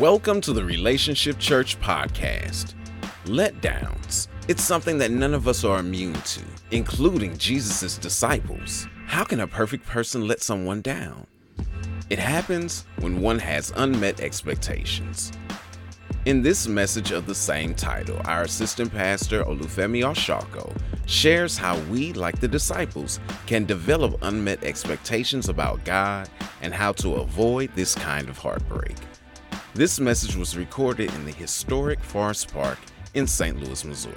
Welcome to the Relationship Church podcast. Letdowns. It's something that none of us are immune to, including Jesus' disciples. How can a perfect person let someone down? It happens when one has unmet expectations. In this message of the same title, our assistant pastor Olufemi Oshako shares how we, like the disciples, can develop unmet expectations about God and how to avoid this kind of heartbreak. This message was recorded in the historic Forest Park in St. Louis, Missouri.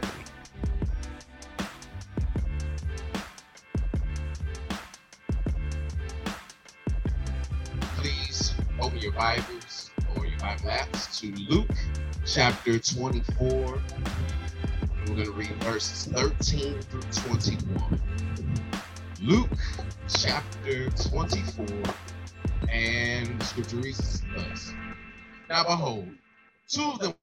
Please open your Bibles or your Bible apps to Luke chapter 24. And we're going to read verses 13 through 21. Luke chapter 24, and scripture reads. Now behold, two of them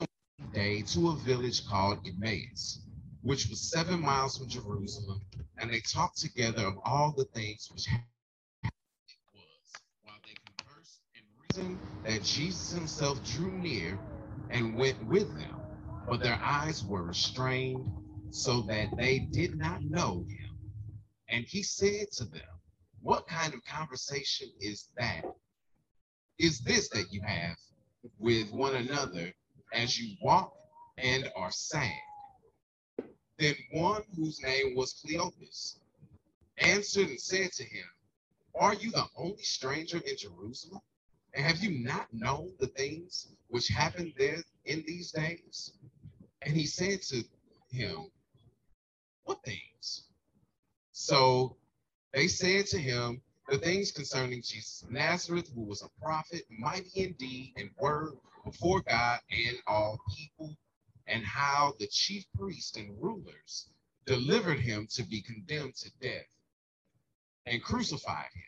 went day to a village called Emmaus, which was seven miles from Jerusalem, and they talked together of all the things which happened was, while they conversed and reasoned that Jesus himself drew near and went with them, but their eyes were restrained, so that they did not know him. And he said to them, What kind of conversation is that is this that you have with one another as you walk and are sad. Then one whose name was Cleopas answered and said to him, Are you the only stranger in Jerusalem? And have you not known the things which happened there in these days? And he said to him, What things? So they said to him, the things concerning Jesus of Nazareth, who was a prophet, mighty indeed in word before God and all people, and how the chief priests and rulers delivered him to be condemned to death and crucified him.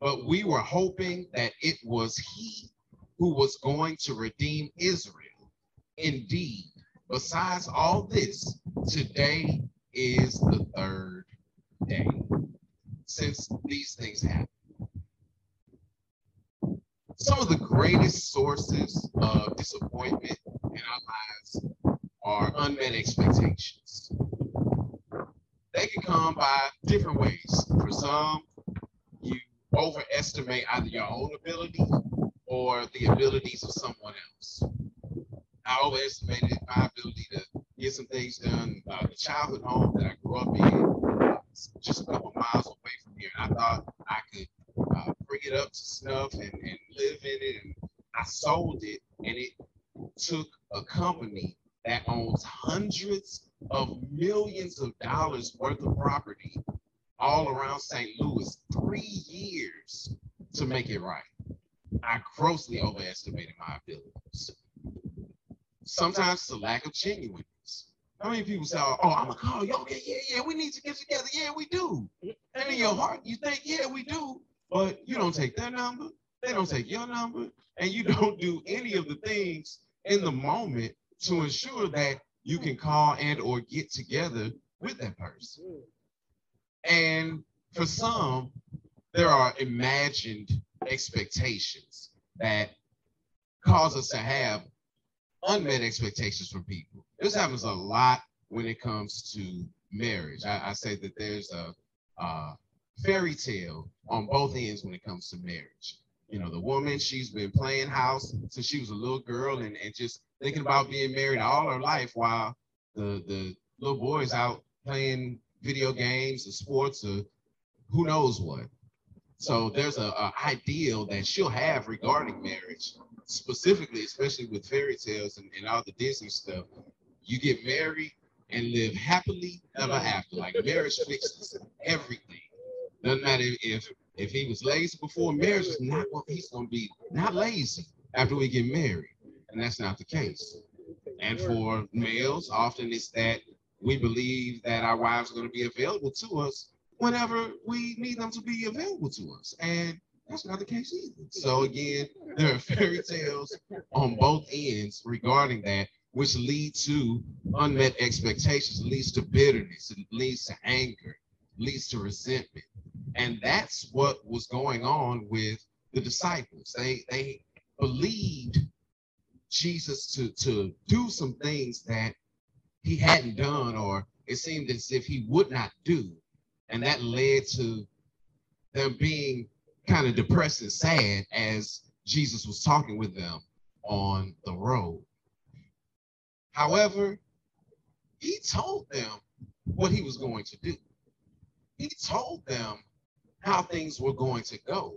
But we were hoping that it was he who was going to redeem Israel. Indeed, besides all this, today is the third day since these things happen. Some of the greatest sources of disappointment in our lives are unmet expectations. They can come by different ways. For some, you overestimate either your own ability or the abilities of someone else. I overestimated my ability to get some things done. Uh, the childhood home that I grew up in just a couple miles away from here. And I thought I could uh, bring it up to snuff and, and live in it. And I sold it, and it took a company that owns hundreds of millions of dollars worth of property all around St. Louis three years to make it right. I grossly overestimated my abilities. Sometimes it's a lack of genuineness. How many people say, "Oh, I'm gonna call you"? Okay, yeah, yeah, we need to get together. Yeah, we do. And in your heart, you think, "Yeah, we do," but you don't take their number. They don't take your number, and you don't do any of the things in the moment to ensure that you can call and or get together with that person. And for some, there are imagined expectations that cause us to have unmet expectations from people. This happens a lot when it comes to marriage. I, I say that there's a, a fairy tale on both ends when it comes to marriage. You know, the woman, she's been playing house since she was a little girl and, and just thinking about being married all her life while the, the little boy's out playing video games or sports or who knows what. So there's a, a ideal that she'll have regarding marriage, specifically, especially with fairy tales and, and all the Disney stuff. You get married and live happily ever after. Like marriage fixes everything. Doesn't matter if if he was lazy before marriage is not what he's gonna be. Not lazy after we get married, and that's not the case. And for males, often it's that we believe that our wives are going to be available to us whenever we need them to be available to us. And that's not the case either. So again, there are fairy tales on both ends regarding that, which lead to unmet expectations, leads to bitterness, it leads to anger, leads to resentment. And that's what was going on with the disciples. They they believed Jesus to, to do some things that he hadn't done, or it seemed as if he would not do. And that led to them being kind of depressed and sad as Jesus was talking with them on the road. However, he told them what he was going to do. He told them how things were going to go,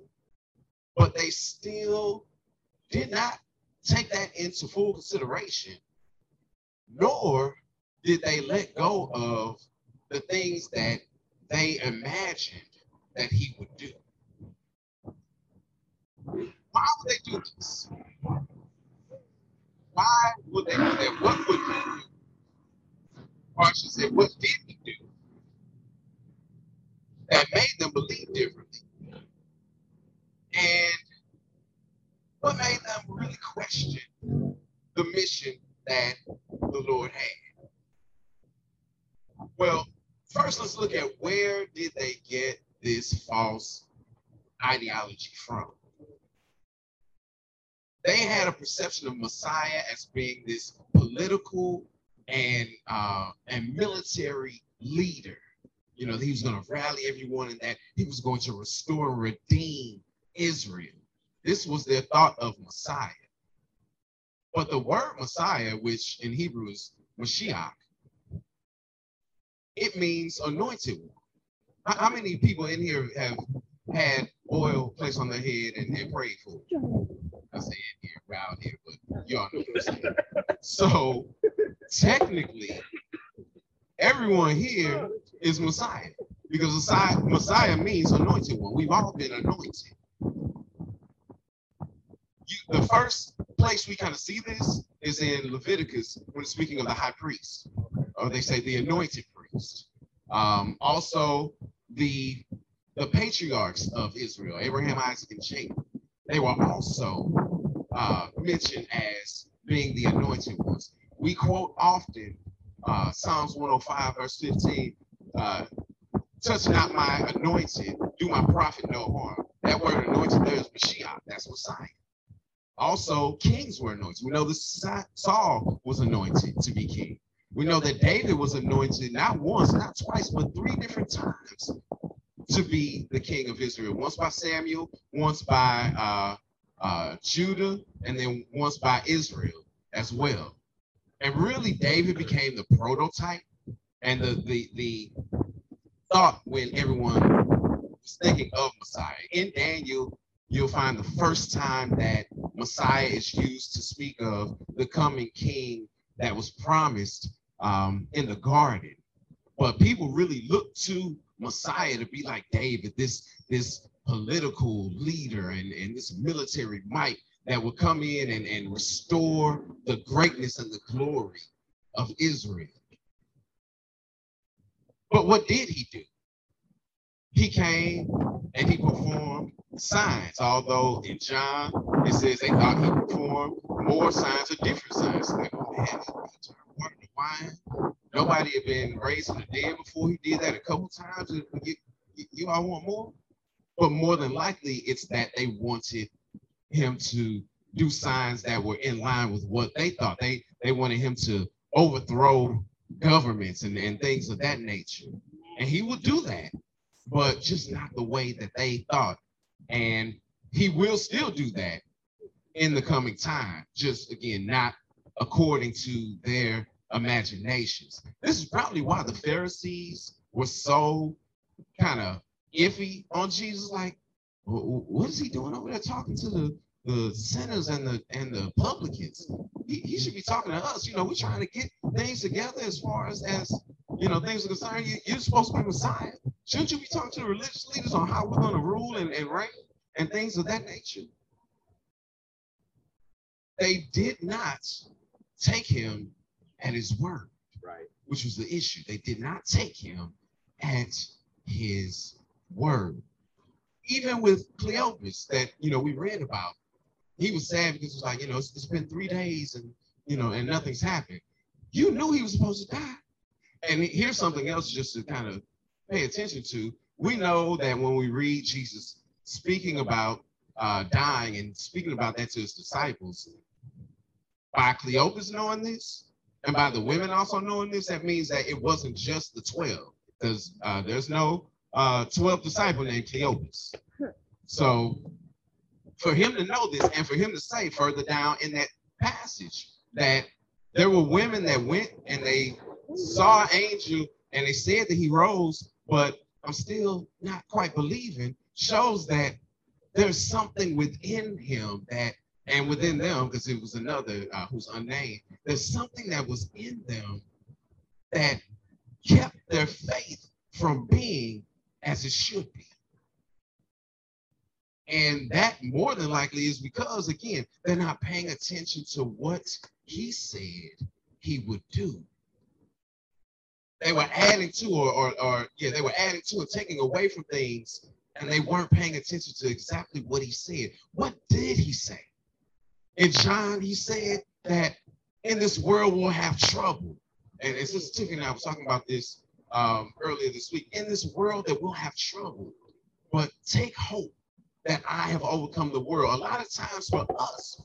but they still did not take that into full consideration, nor did they let go of the things that they imagined that he would do. Why would they do this? Why would they do that? What would he do? Or I should say, what did he do that made them believe differently? And what made them really question the mission that the Lord had? Well, first let's look at where did they get this false ideology from? They had a perception of Messiah as being this political and uh, and military leader. You know, he was going to rally everyone and that he was going to restore and redeem Israel. This was their thought of Messiah. But the word Messiah, which in Hebrew is Mashiach, it means anointed one. How many people in here have had oil placed on their head and, and prayed for I say in here, around here, but y'all know what I'm saying. So technically, everyone here is Messiah because Messiah, Messiah means anointed one. We've all been anointed. You, the first place we kind of see this is in Leviticus when speaking of the high priest, or they say the anointed priest. Um, also, the the patriarchs of Israel, Abraham, Isaac, and Jacob, they were also uh, mentioned as being the anointed ones. We quote often uh, Psalms 105, verse 15, uh, touch not my anointed, do my prophet no harm. That word anointed there is Mashiach, that's Messiah. Also, kings were anointed. We know that Saul was anointed to be king. We know that David was anointed not once, not twice, but three different times to be the king of Israel. Once by Samuel, once by uh, uh, Judah, and then once by Israel as well. And really, David became the prototype and the the the thought when everyone was thinking of Messiah. In Daniel, you'll find the first time that Messiah is used to speak of the coming king that was promised um, in the garden. But people really look to Messiah to be like David, this, this political leader and, and this military might that would come in and, and restore the greatness and the glory of Israel. But what did he do? He came and he performed signs, although in John it says they thought he performed more signs or different signs. Like, oh, Nobody had been raised from the dead before he did that a couple times. You, you all want more? But more than likely, it's that they wanted him to do signs that were in line with what they thought. They they wanted him to overthrow governments and, and things of that nature. And he would do that, but just not the way that they thought. And he will still do that in the coming time, just again, not according to their imaginations. This is probably why the Pharisees were so kind of iffy on Jesus. Like, what is he doing over there talking to the, the sinners and the and the publicans? He, he should be talking to us. You know, we're trying to get things together as far as as you know things are concerned. You, you're supposed to be Messiah. Shouldn't you be talking to the religious leaders on how we're going to rule and, and reign and things of that nature? They did not take him at his word, right? Which was the issue. They did not take him at his word. Even with Cleopas, that you know we read about, he was sad because it's like you know it's, it's been three days and you know and nothing's happened. You knew he was supposed to die. And here's something else just to kind of pay attention to. We know that when we read Jesus speaking about uh, dying and speaking about that to his disciples, by Cleopas knowing this, and by the women also knowing this, that means that it wasn't just the 12, because uh, there's no uh, 12 disciple named Cleopas. So for him to know this and for him to say further down in that passage that there were women that went and they saw an angel and they said that he rose, but I'm still not quite believing, shows that there's something within him that, and within them, because it was another uh, who's unnamed, there's something that was in them that kept their faith from being as it should be. And that more than likely is because, again, they're not paying attention to what he said he would do. They were adding to, or, or, or yeah, they were adding to and taking away from things, and they weren't paying attention to exactly what he said. What did he say? In John, he said that in this world we'll have trouble. And, and Sister Tiffany and I was talking about this um, earlier this week. In this world that we'll have trouble, but take hope that I have overcome the world. A lot of times for us,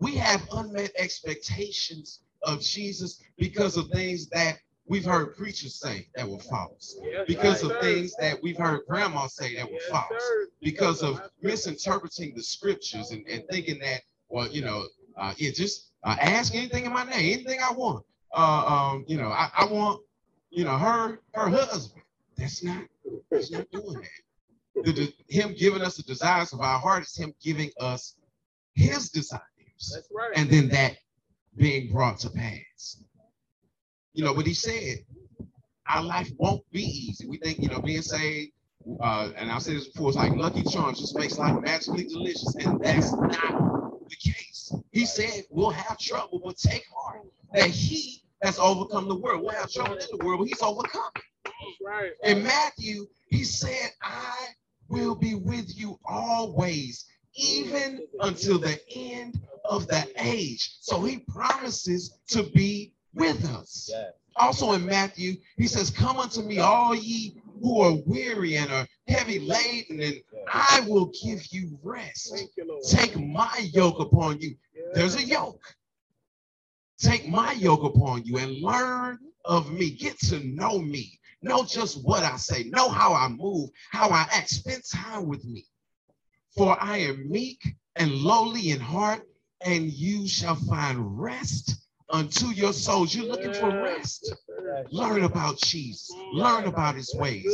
we have unmet expectations of Jesus because of things that we've heard preachers say that were false, because of things that we've heard grandma say that were false, because of misinterpreting the scriptures and, and thinking that, well, you know, uh, yeah, just uh, ask anything in my name, anything I want. Uh, um, you know, I, I want, you know, her her husband. That's not, he's not doing that. The, the, him giving us the desires of our heart is him giving us his desires. That's right. And then that being brought to pass. You know what he said? Our life won't be easy. We think, you know, being saved, uh, and I've said this before, it's like Lucky Charms just makes life magically delicious. And that's not the case. He said we'll have trouble, but take heart that he has overcome the world. We'll have trouble in the world, but he's overcome it. That's right. In Matthew, he said, I will be with you always, even until the end of the age. So he promises to be with us. Also in Matthew, he says, Come unto me, all ye who are weary and are heavy laden, and I will give you rest. You, Take my yoke upon you. Yeah. There's a yoke. Take my yoke upon you and learn of me. Get to know me. Know just what I say. Know how I move, how I act. Spend time with me. For I am meek and lowly in heart, and you shall find rest unto your souls. You're looking for rest. Learn about Jesus. Learn about his ways.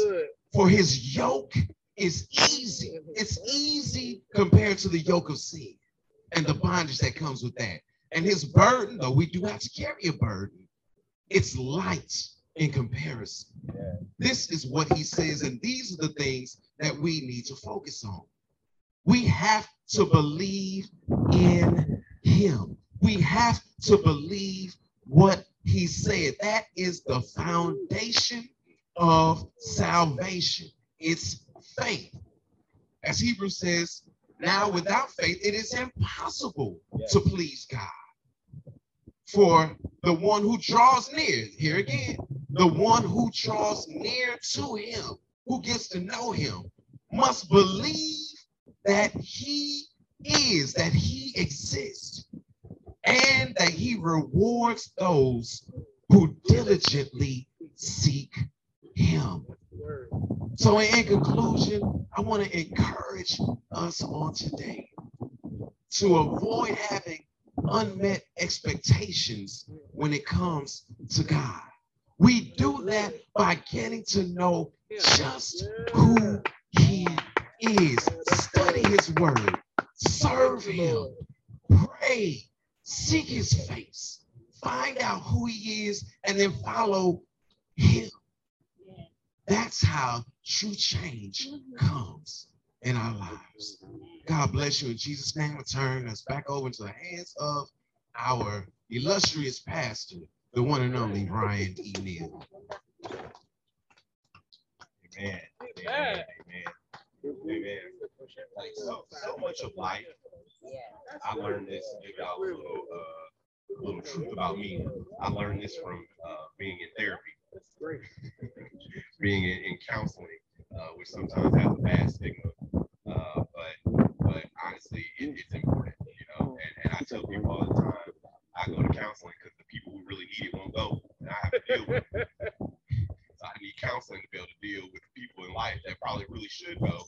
For his yoke is easy. It's easy compared to the yoke of sin and the bondage that comes with that. And his burden, though we do have to carry a burden, it's light in comparison. This is what he says, and these are the things that we need to focus on. We have to believe in him. We have to believe what he said. That is the foundation of salvation. It's faith. As Hebrews says, now without faith, it is impossible Yeah. to please God. For the one who draws near, here again, the one who draws near to him, who gets to know him, must believe that he is, that he exists, and that he rewards those who diligently seek him. So, in conclusion, I want to encourage us on today to avoid having unmet expectations when it comes to God. We do that by getting to know just who He is. Study His Word, serve Him, pray, seek His face, find out who He is, and then follow Him. That's how true change comes in our lives. God bless you in Jesus' name. I turn us back over to the hands of our illustrious pastor, the one and only Brian E. Neal. Amen. Amen. Amen. Amen. Like so, so much of life. I learned this give y'all a little, uh, little truth about me. I learned this from uh, being in therapy, being in, in counseling, uh, which sometimes has a bad stigma. Uh, but but honestly, it, it's important, you know. And, and I tell people all the time, I go to counseling because the people who really need it won't go, and I have to deal with it. so I need counseling to be able to deal with people in life that probably really should go,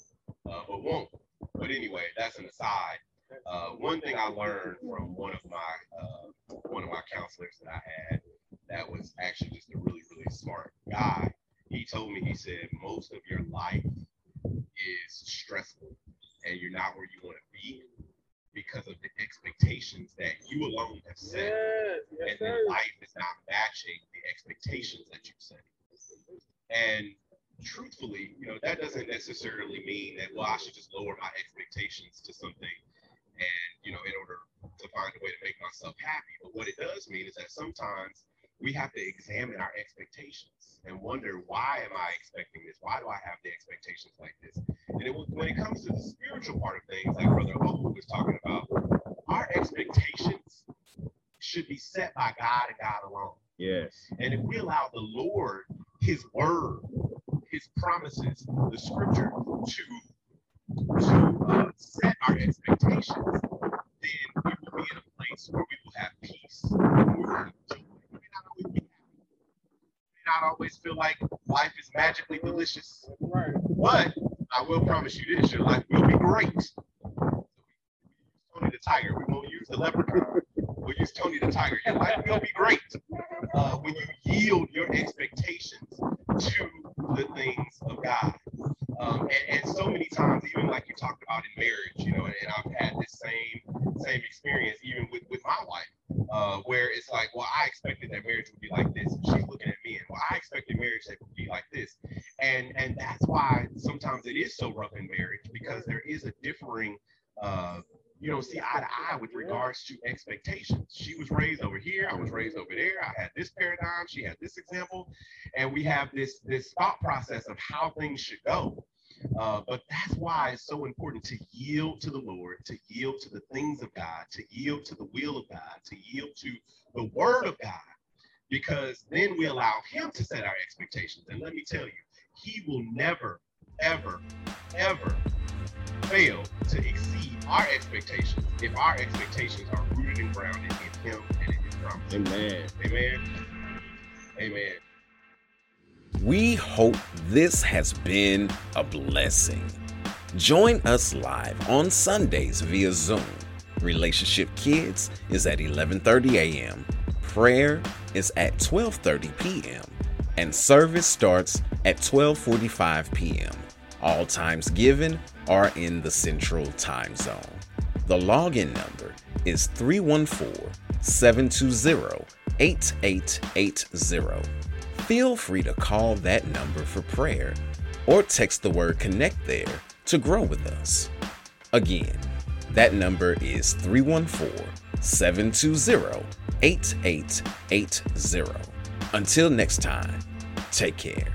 uh, but won't. But anyway, that's an aside. Uh, one thing I learned from one of my uh, one of my counselors that I had that was actually just a really really smart guy. He told me he said most of your life is stressful and you're not where you want to be because of the expectations that you alone have set. Yes, yes, and then sir. life is not matching the expectations that you set. And truthfully, you know, that doesn't necessarily mean that, well, I should just lower my expectations to something and, you know, in order to find a way to make myself happy. But what it does mean is that sometimes we have to examine our expectations and wonder, why am I expecting this? Why do I have the expectations like this? And it, when it comes to the spiritual part of things, like Brother Oku was talking about, our expectations should be set by God and God alone. Yes. And if we allow the Lord, His Word, His promises, the Scripture to to uh, set our expectations, then we will be in a place where we will have peace. We will have joy. We may not always be happy. We may not always feel like life is magically delicious. Right. But I will promise you this: your life will be great. Tony the Tiger. We won't use the leprechaun. We'll use Tony the Tiger. Your life will be great uh, when you yield your expectations to the things of God. Um, and, and so many times, even like you talked about in marriage, you know, and, I've had this same same experience even with, with my wife, uh, where it's like, well, I expected that marriage would be like this. And she's looking at me and well, I expected marriage that would be like this. And and that's why sometimes it is so rough in marriage because there is a differing know, see eye to eye with regards to expectations. She was raised over here, I was raised over there. I had this paradigm, she had this example, and we have this this thought process of how things should go. Uh, but that's why it's so important to yield to the Lord, to yield to the things of God, to yield to the will of God, to yield to the word of God, because then we allow Him to set our expectations. And let me tell you, He will never, ever, ever fail to exceed our expectations if our expectations are rooted and grounded in Him and in His promises. Amen. Amen. Amen. We hope this has been a blessing. Join us live on Sundays via Zoom. Relationship Kids is at 11:30 a.m. Prayer is at 12:30 p.m. and service starts at 12:45 p.m. All times given are in the Central Time Zone. The login number is 314-720-8880. Feel free to call that number for prayer or text the word connect there to grow with us. Again, that number is 314 720 8880. Until next time, take care.